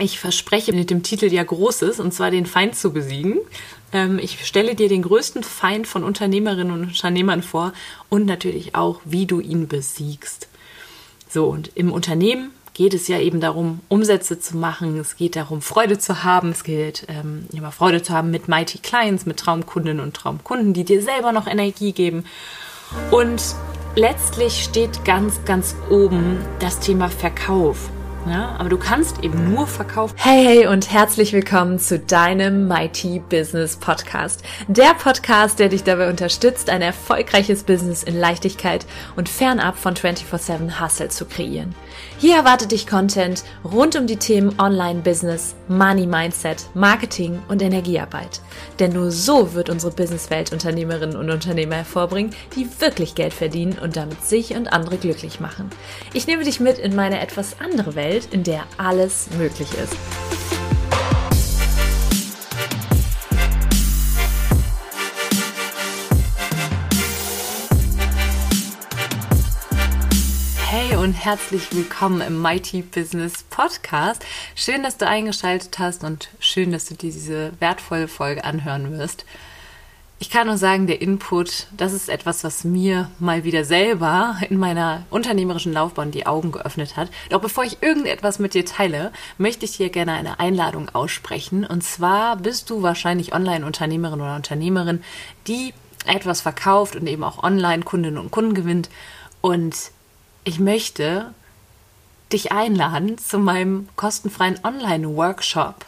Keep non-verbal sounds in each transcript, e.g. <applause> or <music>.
Ich verspreche mit dem Titel ja Großes, und zwar den Feind zu besiegen. Ähm, ich stelle dir den größten Feind von Unternehmerinnen und Unternehmern vor und natürlich auch, wie du ihn besiegst. So, und im Unternehmen geht es ja eben darum, Umsätze zu machen. Es geht darum, Freude zu haben. Es geht ähm, immer Freude zu haben mit Mighty Clients, mit Traumkundinnen und Traumkunden, die dir selber noch Energie geben. Und letztlich steht ganz, ganz oben das Thema Verkauf. Ja, aber du kannst eben nur verkaufen. Hey, hey und herzlich willkommen zu deinem Mighty Business Podcast. Der Podcast, der dich dabei unterstützt, ein erfolgreiches Business in Leichtigkeit und fernab von 24-7 Hustle zu kreieren. Hier erwartet dich Content rund um die Themen Online-Business, Money-Mindset, Marketing und Energiearbeit. Denn nur so wird unsere Businesswelt Unternehmerinnen und Unternehmer hervorbringen, die wirklich Geld verdienen und damit sich und andere glücklich machen. Ich nehme dich mit in meine etwas andere Welt, in der alles möglich ist. und herzlich willkommen im Mighty Business Podcast. Schön, dass du eingeschaltet hast und schön, dass du diese wertvolle Folge anhören wirst. Ich kann nur sagen, der Input, das ist etwas, was mir mal wieder selber in meiner unternehmerischen Laufbahn die Augen geöffnet hat. Doch bevor ich irgendetwas mit dir teile, möchte ich dir gerne eine Einladung aussprechen. Und zwar bist du wahrscheinlich Online-Unternehmerin oder Unternehmerin, die etwas verkauft und eben auch online Kundinnen und Kunden gewinnt. Und ich möchte dich einladen zu meinem kostenfreien Online-Workshop.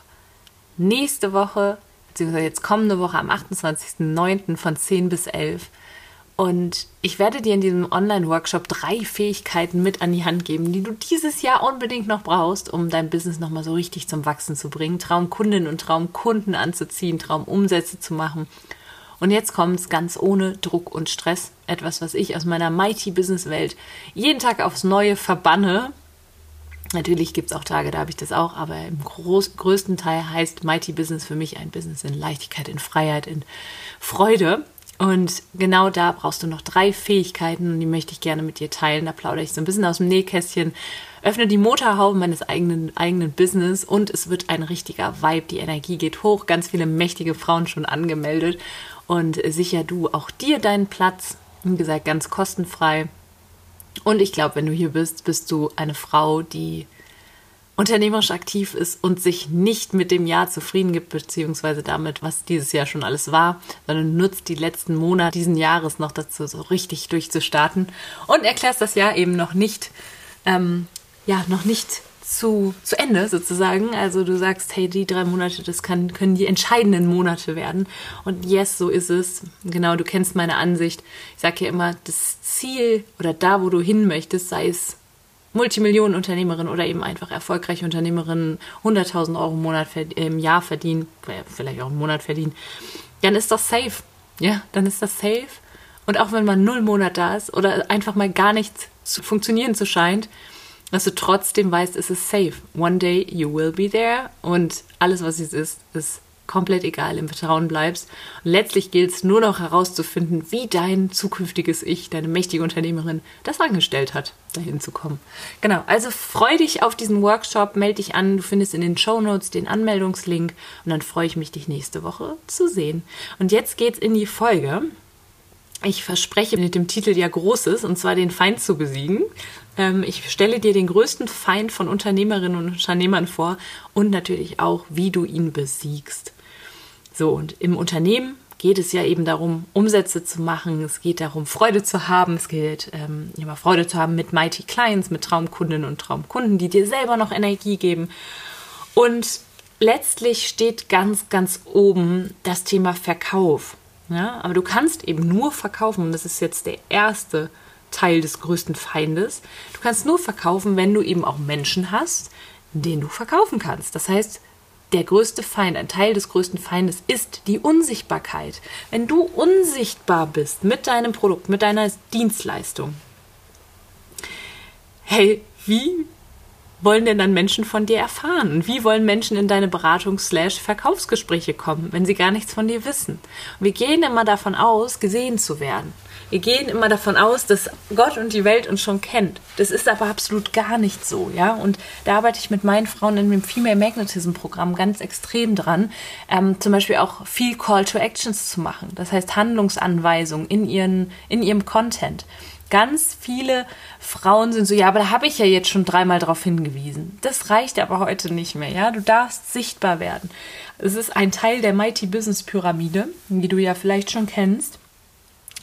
Nächste Woche, beziehungsweise jetzt kommende Woche am 28.09. von 10 bis 11. Und ich werde dir in diesem Online-Workshop drei Fähigkeiten mit an die Hand geben, die du dieses Jahr unbedingt noch brauchst, um dein Business nochmal so richtig zum Wachsen zu bringen, Traumkundinnen und Traumkunden anzuziehen, Traumumsätze zu machen und jetzt kommt es ganz ohne Druck und Stress. Etwas, was ich aus meiner Mighty Business Welt jeden Tag aufs Neue verbanne. Natürlich gibt es auch Tage, da habe ich das auch, aber im groß, größten Teil heißt Mighty Business für mich ein Business in Leichtigkeit, in Freiheit, in Freude. Und genau da brauchst du noch drei Fähigkeiten und die möchte ich gerne mit dir teilen. Da plaudere ich so ein bisschen aus dem Nähkästchen, öffne die Motorhaube meines eigenen, eigenen Business und es wird ein richtiger Vibe. Die Energie geht hoch, ganz viele mächtige Frauen schon angemeldet und sicher du auch dir deinen Platz. Wie gesagt, ganz kostenfrei. Und ich glaube, wenn du hier bist, bist du eine Frau, die unternehmerisch aktiv ist und sich nicht mit dem Jahr zufrieden gibt, beziehungsweise damit, was dieses Jahr schon alles war, sondern nutzt die letzten Monate diesen Jahres noch dazu, so richtig durchzustarten. Und erklärst das Jahr eben noch nicht, ähm, ja, noch nicht zu, zu Ende sozusagen. Also du sagst, hey, die drei Monate, das kann, können die entscheidenden Monate werden. Und yes, so ist es. Genau, du kennst meine Ansicht. Ich sage ja immer, das Ziel oder da, wo du hin möchtest, sei es Multimillionenunternehmerin oder eben einfach erfolgreiche Unternehmerin, 100.000 Euro im, Monat, im Jahr verdienen, vielleicht auch im Monat verdienen, dann ist das safe. Ja, dann ist das safe. Und auch wenn man null Monat da ist oder einfach mal gar nichts zu funktionieren zu scheint, dass du trotzdem weißt, es ist safe. One day you will be there und alles, was es ist, ist komplett egal, im Vertrauen bleibst. Und letztlich gilt es nur noch herauszufinden, wie dein zukünftiges Ich, deine mächtige Unternehmerin, das angestellt hat, dahin zu kommen. Genau, also freu dich auf diesen Workshop, melde dich an, du findest in den Show Notes den Anmeldungslink und dann freue ich mich, dich nächste Woche zu sehen. Und jetzt geht's in die Folge. Ich verspreche mit dem Titel ja Großes, und zwar den Feind zu besiegen. Ähm, ich stelle dir den größten Feind von Unternehmerinnen und Unternehmern vor und natürlich auch, wie du ihn besiegst. So, und im Unternehmen geht es ja eben darum, Umsätze zu machen. Es geht darum, Freude zu haben. Es geht ähm, immer Freude zu haben mit Mighty Clients, mit Traumkundinnen und Traumkunden, die dir selber noch Energie geben. Und letztlich steht ganz, ganz oben das Thema Verkauf. Ja, aber du kannst eben nur verkaufen, und das ist jetzt der erste Teil des größten Feindes. Du kannst nur verkaufen, wenn du eben auch Menschen hast, denen du verkaufen kannst. Das heißt, der größte Feind, ein Teil des größten Feindes ist die Unsichtbarkeit. Wenn du unsichtbar bist mit deinem Produkt, mit deiner Dienstleistung, hey, wie wollen denn dann Menschen von dir erfahren? wie wollen Menschen in deine Beratungs-Verkaufsgespräche kommen, wenn sie gar nichts von dir wissen? Und wir gehen immer davon aus, gesehen zu werden. Wir gehen immer davon aus, dass Gott und die Welt uns schon kennt. Das ist aber absolut gar nicht so, ja. Und da arbeite ich mit meinen Frauen in dem Female Magnetism Programm ganz extrem dran, ähm, zum Beispiel auch viel Call to Actions zu machen. Das heißt Handlungsanweisungen in ihren, in ihrem Content ganz viele Frauen sind so, ja, aber da habe ich ja jetzt schon dreimal darauf hingewiesen. Das reicht aber heute nicht mehr, ja. Du darfst sichtbar werden. Es ist ein Teil der Mighty Business Pyramide, die du ja vielleicht schon kennst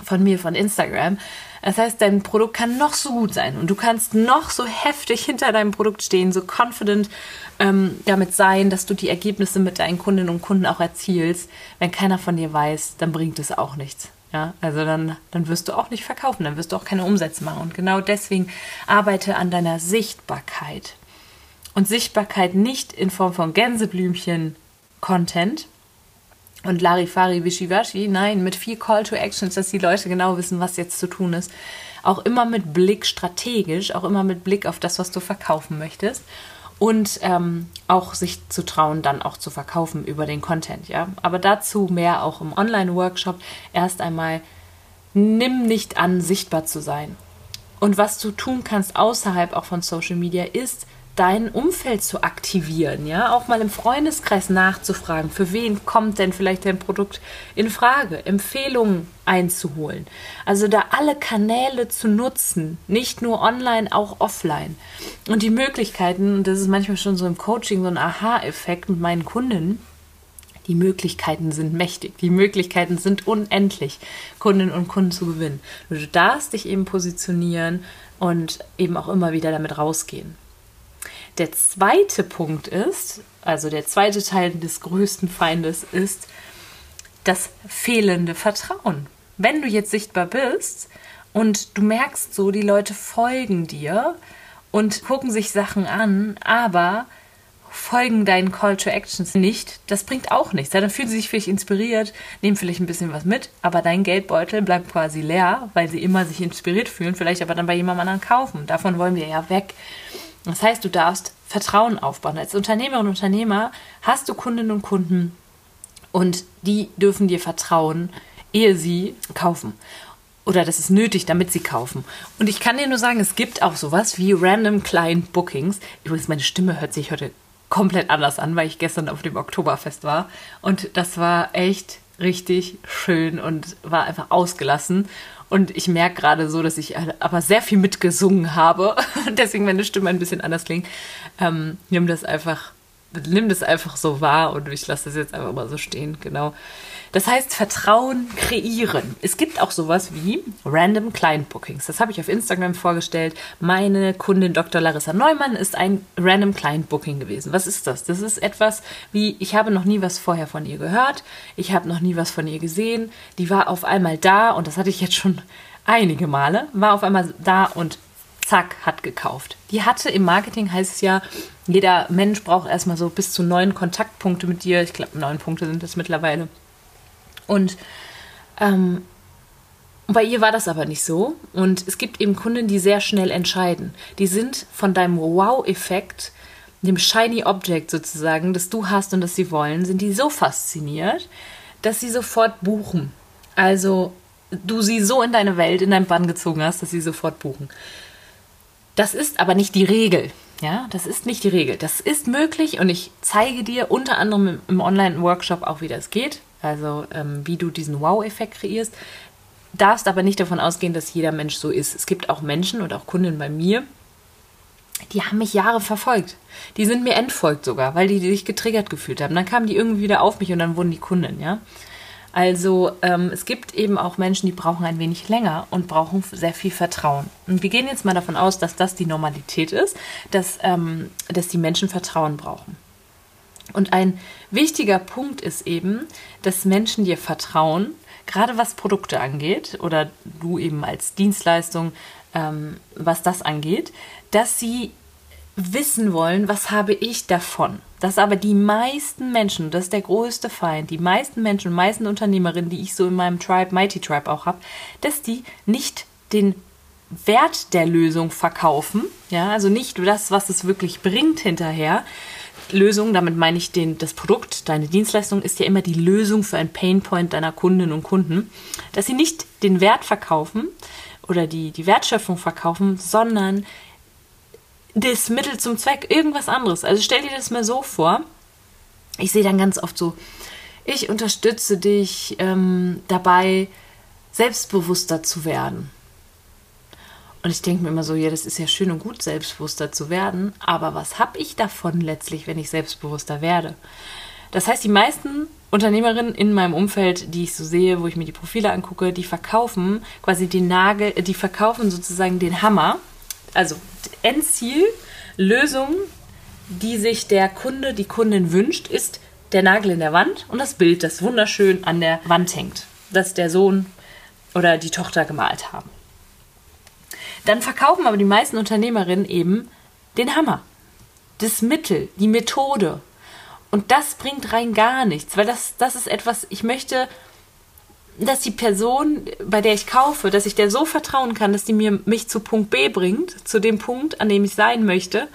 von mir von Instagram. Das heißt, dein Produkt kann noch so gut sein und du kannst noch so heftig hinter deinem Produkt stehen, so confident ähm, damit sein, dass du die Ergebnisse mit deinen Kundinnen und Kunden auch erzielst. Wenn keiner von dir weiß, dann bringt es auch nichts. Ja, also dann, dann wirst du auch nicht verkaufen, dann wirst du auch keine Umsätze machen. Und genau deswegen arbeite an deiner Sichtbarkeit. Und Sichtbarkeit nicht in Form von Gänseblümchen, Content und Larifari Wischiwaschi. Nein, mit viel Call to Actions, dass die Leute genau wissen, was jetzt zu tun ist. Auch immer mit Blick strategisch, auch immer mit Blick auf das, was du verkaufen möchtest. Und ähm, auch sich zu trauen, dann auch zu verkaufen über den Content, ja. Aber dazu mehr auch im Online-Workshop. Erst einmal nimm nicht an, sichtbar zu sein. Und was du tun kannst außerhalb auch von Social Media ist, dein Umfeld zu aktivieren, ja, auch mal im Freundeskreis nachzufragen, für wen kommt denn vielleicht dein Produkt in Frage, Empfehlungen einzuholen. Also da alle Kanäle zu nutzen, nicht nur online, auch offline. Und die Möglichkeiten, das ist manchmal schon so im Coaching so ein Aha-Effekt mit meinen Kunden, die Möglichkeiten sind mächtig, die Möglichkeiten sind unendlich, Kundinnen und Kunden zu gewinnen. Du darfst dich eben positionieren und eben auch immer wieder damit rausgehen. Der zweite Punkt ist, also der zweite Teil des größten Feindes ist das fehlende Vertrauen. Wenn du jetzt sichtbar bist und du merkst so, die Leute folgen dir und gucken sich Sachen an, aber folgen deinen Call to Actions nicht, das bringt auch nichts. dann fühlen sie sich vielleicht inspiriert, nehmen vielleicht ein bisschen was mit, aber dein Geldbeutel bleibt quasi leer, weil sie immer sich inspiriert fühlen, vielleicht aber dann bei jemandem anderen kaufen. Davon wollen wir ja weg. Das heißt, du darfst Vertrauen aufbauen. Als Unternehmer und Unternehmer hast du Kundinnen und Kunden und die dürfen dir vertrauen, ehe sie kaufen. Oder das ist nötig, damit sie kaufen. Und ich kann dir nur sagen, es gibt auch sowas wie Random Client Bookings. Übrigens, meine Stimme hört sich heute komplett anders an, weil ich gestern auf dem Oktoberfest war. Und das war echt richtig schön und war einfach ausgelassen. Und ich merke gerade so, dass ich aber sehr viel mitgesungen habe. <laughs> Deswegen meine Stimme ein bisschen anders klingt. Ähm, nimm das einfach, nimm das einfach so wahr und ich lasse das jetzt einfach mal so stehen. Genau. Das heißt, Vertrauen kreieren. Es gibt auch sowas wie Random Client Bookings. Das habe ich auf Instagram vorgestellt. Meine Kundin Dr. Larissa Neumann ist ein Random Client Booking gewesen. Was ist das? Das ist etwas wie, ich habe noch nie was vorher von ihr gehört. Ich habe noch nie was von ihr gesehen. Die war auf einmal da und das hatte ich jetzt schon einige Male. War auf einmal da und zack, hat gekauft. Die hatte im Marketing, heißt es ja, jeder Mensch braucht erstmal so bis zu neun Kontaktpunkte mit dir. Ich glaube, neun Punkte sind es mittlerweile. Und ähm, bei ihr war das aber nicht so. Und es gibt eben Kunden, die sehr schnell entscheiden. Die sind von deinem Wow-Effekt, dem Shiny Object sozusagen, das du hast und das sie wollen, sind die so fasziniert, dass sie sofort buchen. Also du sie so in deine Welt, in deinen Bann gezogen hast, dass sie sofort buchen. Das ist aber nicht die Regel. Ja, das ist nicht die Regel. Das ist möglich und ich zeige dir unter anderem im Online-Workshop auch, wie das geht also ähm, wie du diesen Wow-Effekt kreierst. Darfst aber nicht davon ausgehen, dass jeder Mensch so ist. Es gibt auch Menschen und auch Kunden bei mir, die haben mich Jahre verfolgt. Die sind mir entfolgt sogar, weil die sich getriggert gefühlt haben. Dann kamen die irgendwie wieder auf mich und dann wurden die Kunden, ja. Also ähm, es gibt eben auch Menschen, die brauchen ein wenig länger und brauchen sehr viel Vertrauen. Und wir gehen jetzt mal davon aus, dass das die Normalität ist, dass, ähm, dass die Menschen Vertrauen brauchen. Und ein wichtiger Punkt ist eben, dass Menschen dir vertrauen, gerade was Produkte angeht oder du eben als Dienstleistung, ähm, was das angeht, dass sie wissen wollen, was habe ich davon. Dass aber die meisten Menschen, das ist der größte Feind, die meisten Menschen, meisten Unternehmerinnen, die ich so in meinem Tribe, Mighty Tribe auch habe, dass die nicht den Wert der Lösung verkaufen, ja, also nicht das, was es wirklich bringt hinterher, Lösung, damit meine ich den, das Produkt, deine Dienstleistung ist ja immer die Lösung für ein Painpoint deiner Kundinnen und Kunden, dass sie nicht den Wert verkaufen oder die, die Wertschöpfung verkaufen, sondern das Mittel zum Zweck, irgendwas anderes. Also stell dir das mal so vor. Ich sehe dann ganz oft so, ich unterstütze dich ähm, dabei, selbstbewusster zu werden. Und ich denke mir immer so, ja, das ist ja schön und gut, selbstbewusster zu werden, aber was habe ich davon letztlich, wenn ich selbstbewusster werde? Das heißt, die meisten Unternehmerinnen in meinem Umfeld, die ich so sehe, wo ich mir die Profile angucke, die verkaufen quasi den Nagel, die verkaufen sozusagen den Hammer. Also Endziel, Lösung, die sich der Kunde, die Kundin wünscht, ist der Nagel in der Wand und das Bild, das wunderschön an der Wand hängt, das der Sohn oder die Tochter gemalt haben. Dann verkaufen aber die meisten Unternehmerinnen eben den Hammer, das Mittel, die Methode. Und das bringt rein gar nichts, weil das, das ist etwas, ich möchte, dass die Person, bei der ich kaufe, dass ich der so vertrauen kann, dass die mir mich zu Punkt B bringt, zu dem Punkt, an dem ich sein möchte.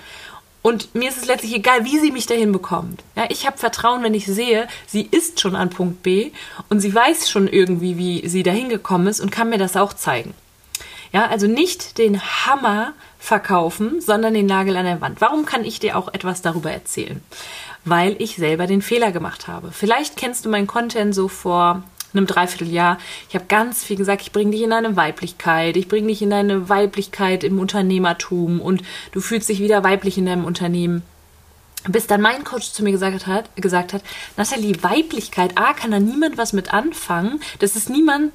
Und mir ist es letztlich egal, wie sie mich dahin bekommt. Ja, ich habe Vertrauen, wenn ich sehe, sie ist schon an Punkt B und sie weiß schon irgendwie, wie sie dahin gekommen ist und kann mir das auch zeigen. Ja, also nicht den Hammer verkaufen, sondern den Nagel an der Wand. Warum kann ich dir auch etwas darüber erzählen? Weil ich selber den Fehler gemacht habe. Vielleicht kennst du meinen Content so vor einem Dreivierteljahr. Ich habe ganz viel gesagt, ich bringe dich in deine Weiblichkeit, ich bringe dich in deine Weiblichkeit im Unternehmertum und du fühlst dich wieder weiblich in deinem Unternehmen bis dann mein Coach zu mir gesagt hat, gesagt hat, Nathalie, Weiblichkeit, A, kann da niemand was mit anfangen. Das ist niemand,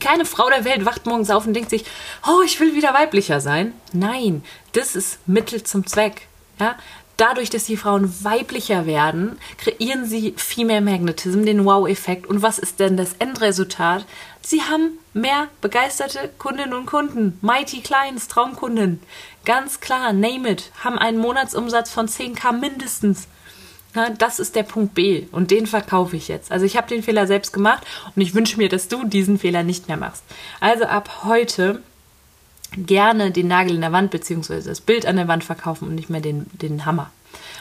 keine Frau der Welt wacht morgens auf und denkt sich, oh, ich will wieder weiblicher sein. Nein, das ist Mittel zum Zweck. Ja, dadurch, dass die Frauen weiblicher werden, kreieren sie Female Magnetism, den Wow-Effekt. Und was ist denn das Endresultat? Sie haben mehr begeisterte Kundinnen und Kunden. Mighty Clients, Traumkunden. Ganz klar, name it. Haben einen Monatsumsatz von 10k mindestens. Ja, das ist der Punkt B und den verkaufe ich jetzt. Also ich habe den Fehler selbst gemacht und ich wünsche mir, dass du diesen Fehler nicht mehr machst. Also ab heute gerne den Nagel in der Wand bzw. das Bild an der Wand verkaufen und nicht mehr den, den Hammer.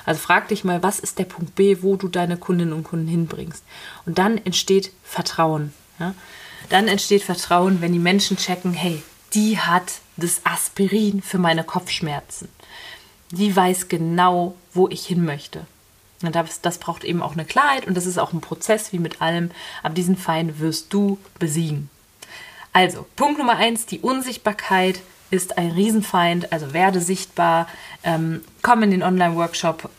Also frag dich mal, was ist der Punkt B, wo du deine Kundinnen und Kunden hinbringst. Und dann entsteht Vertrauen. Ja? Dann entsteht Vertrauen, wenn die Menschen checken, hey, die hat das Aspirin für meine Kopfschmerzen. Die weiß genau, wo ich hin möchte. Und das, das braucht eben auch eine Klarheit und das ist auch ein Prozess wie mit allem. Aber diesen Feind wirst du besiegen. Also, Punkt Nummer eins, die Unsichtbarkeit ist ein Riesenfeind, also werde sichtbar, ähm, komm in den Online-Workshop,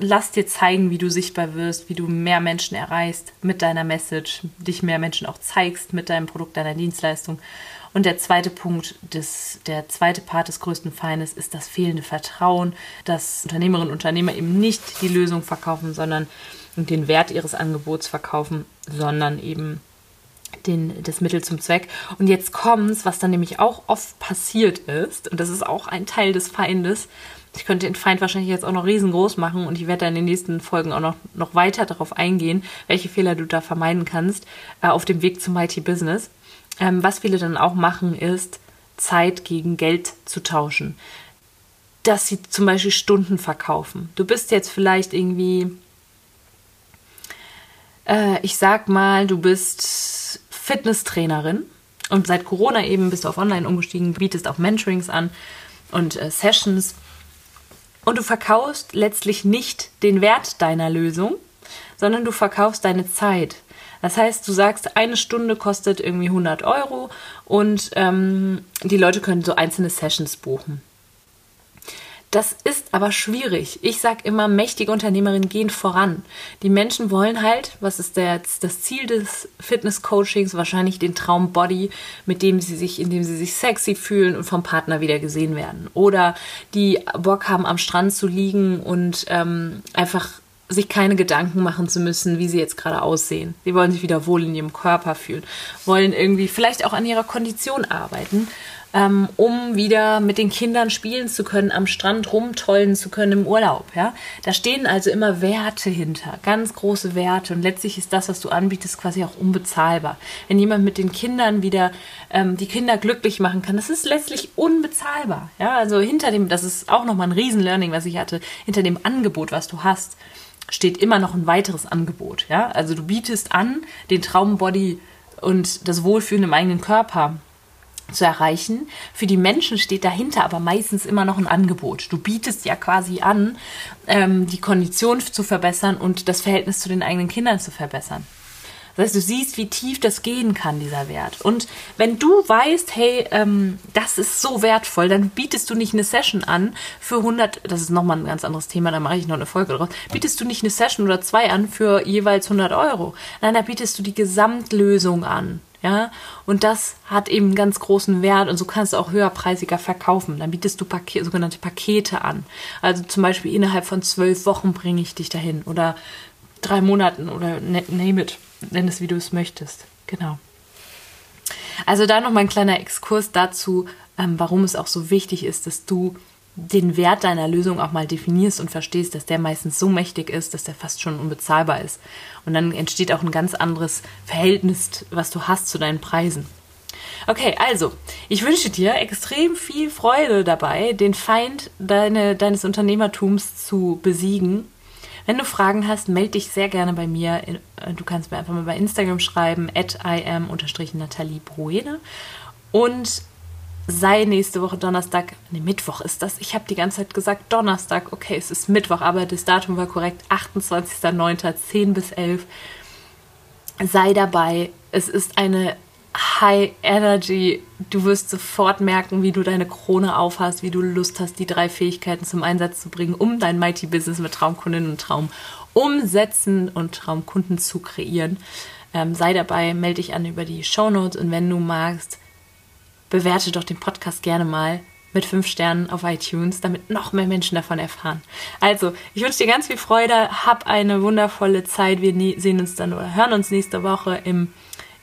lass dir zeigen, wie du sichtbar wirst, wie du mehr Menschen erreichst mit deiner Message, dich mehr Menschen auch zeigst mit deinem Produkt, deiner Dienstleistung. Und der zweite Punkt, des, der zweite Part des größten Feindes ist das fehlende Vertrauen, dass Unternehmerinnen und Unternehmer eben nicht die Lösung verkaufen, sondern den Wert ihres Angebots verkaufen, sondern eben den, das Mittel zum Zweck. Und jetzt kommt's, was dann nämlich auch oft passiert ist, und das ist auch ein Teil des Feindes. Ich könnte den Feind wahrscheinlich jetzt auch noch riesengroß machen und ich werde da in den nächsten Folgen auch noch, noch weiter darauf eingehen, welche Fehler du da vermeiden kannst äh, auf dem Weg zum Mighty Business. Ähm, was viele dann auch machen, ist, Zeit gegen Geld zu tauschen. Dass sie zum Beispiel Stunden verkaufen. Du bist jetzt vielleicht irgendwie, äh, ich sag mal, du bist Fitnesstrainerin und seit Corona eben bist du auf Online umgestiegen, bietest auch Mentorings an und äh, Sessions und du verkaufst letztlich nicht den Wert deiner Lösung, sondern du verkaufst deine Zeit. Das heißt, du sagst, eine Stunde kostet irgendwie 100 Euro und ähm, die Leute können so einzelne Sessions buchen. Das ist aber schwierig. Ich sage immer, mächtige Unternehmerinnen gehen voran. Die Menschen wollen halt, was ist der, das Ziel des Fitness-Coachings? Wahrscheinlich den Traumbody, mit dem sie sich, in dem sie sich sexy fühlen und vom Partner wieder gesehen werden. Oder die Bock haben, am Strand zu liegen und ähm, einfach sich keine Gedanken machen zu müssen, wie sie jetzt gerade aussehen. Sie wollen sich wieder wohl in ihrem Körper fühlen, wollen irgendwie vielleicht auch an ihrer Kondition arbeiten ähm, um wieder mit den Kindern spielen zu können, am Strand rumtollen zu können im Urlaub. Ja? Da stehen also immer Werte hinter, ganz große Werte. Und letztlich ist das, was du anbietest, quasi auch unbezahlbar. Wenn jemand mit den Kindern wieder ähm, die Kinder glücklich machen kann, das ist letztlich unbezahlbar. Ja? Also hinter dem, das ist auch nochmal ein Riesen-Learning, was ich hatte, hinter dem Angebot, was du hast, steht immer noch ein weiteres Angebot. Ja? Also du bietest an, den Traumbody und das Wohlfühlen im eigenen Körper zu erreichen. Für die Menschen steht dahinter aber meistens immer noch ein Angebot. Du bietest ja quasi an, ähm, die Kondition zu verbessern und das Verhältnis zu den eigenen Kindern zu verbessern. Das heißt, du siehst, wie tief das gehen kann, dieser Wert. Und wenn du weißt, hey, ähm, das ist so wertvoll, dann bietest du nicht eine Session an für 100, das ist nochmal ein ganz anderes Thema, da mache ich noch eine Folge drauf, bietest du nicht eine Session oder zwei an für jeweils 100 Euro. Nein, da bietest du die Gesamtlösung an. Ja, und das hat eben ganz großen Wert und so kannst du auch höherpreisiger verkaufen. Dann bietest du Paket, sogenannte Pakete an. Also zum Beispiel innerhalb von zwölf Wochen bringe ich dich dahin oder drei Monaten oder ne, name it, nenn es wie du es möchtest. Genau. Also da noch mal ein kleiner Exkurs dazu, ähm, warum es auch so wichtig ist, dass du den Wert deiner Lösung auch mal definierst und verstehst, dass der meistens so mächtig ist, dass der fast schon unbezahlbar ist. Und dann entsteht auch ein ganz anderes Verhältnis, was du hast zu deinen Preisen. Okay, also, ich wünsche dir extrem viel Freude dabei, den Feind deine, deines Unternehmertums zu besiegen. Wenn du Fragen hast, melde dich sehr gerne bei mir. Du kannst mir einfach mal bei Instagram schreiben, at im-nathalie Bruene. Und sei nächste Woche Donnerstag, ne, Mittwoch ist das. Ich habe die ganze Zeit gesagt Donnerstag, okay, es ist Mittwoch, aber das Datum war korrekt, 28.09., 10 bis 11. Sei dabei. Es ist eine High Energy. Du wirst sofort merken, wie du deine Krone aufhast, wie du Lust hast, die drei Fähigkeiten zum Einsatz zu bringen, um dein Mighty Business mit Traumkundinnen und Traumumsätzen und Traumkunden zu kreieren. Ähm, sei dabei, melde dich an über die Show Notes und wenn du magst, bewerte doch den Podcast gerne mal mit fünf Sternen auf iTunes, damit noch mehr Menschen davon erfahren. Also, ich wünsche dir ganz viel Freude, hab eine wundervolle Zeit. Wir sehen uns dann oder hören uns nächste Woche im,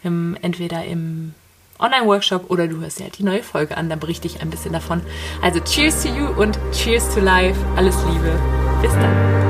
im entweder im Online-Workshop oder du hörst ja die neue Folge an, dann berichte ich ein bisschen davon. Also, cheers to you und cheers to life. Alles Liebe. Bis dann.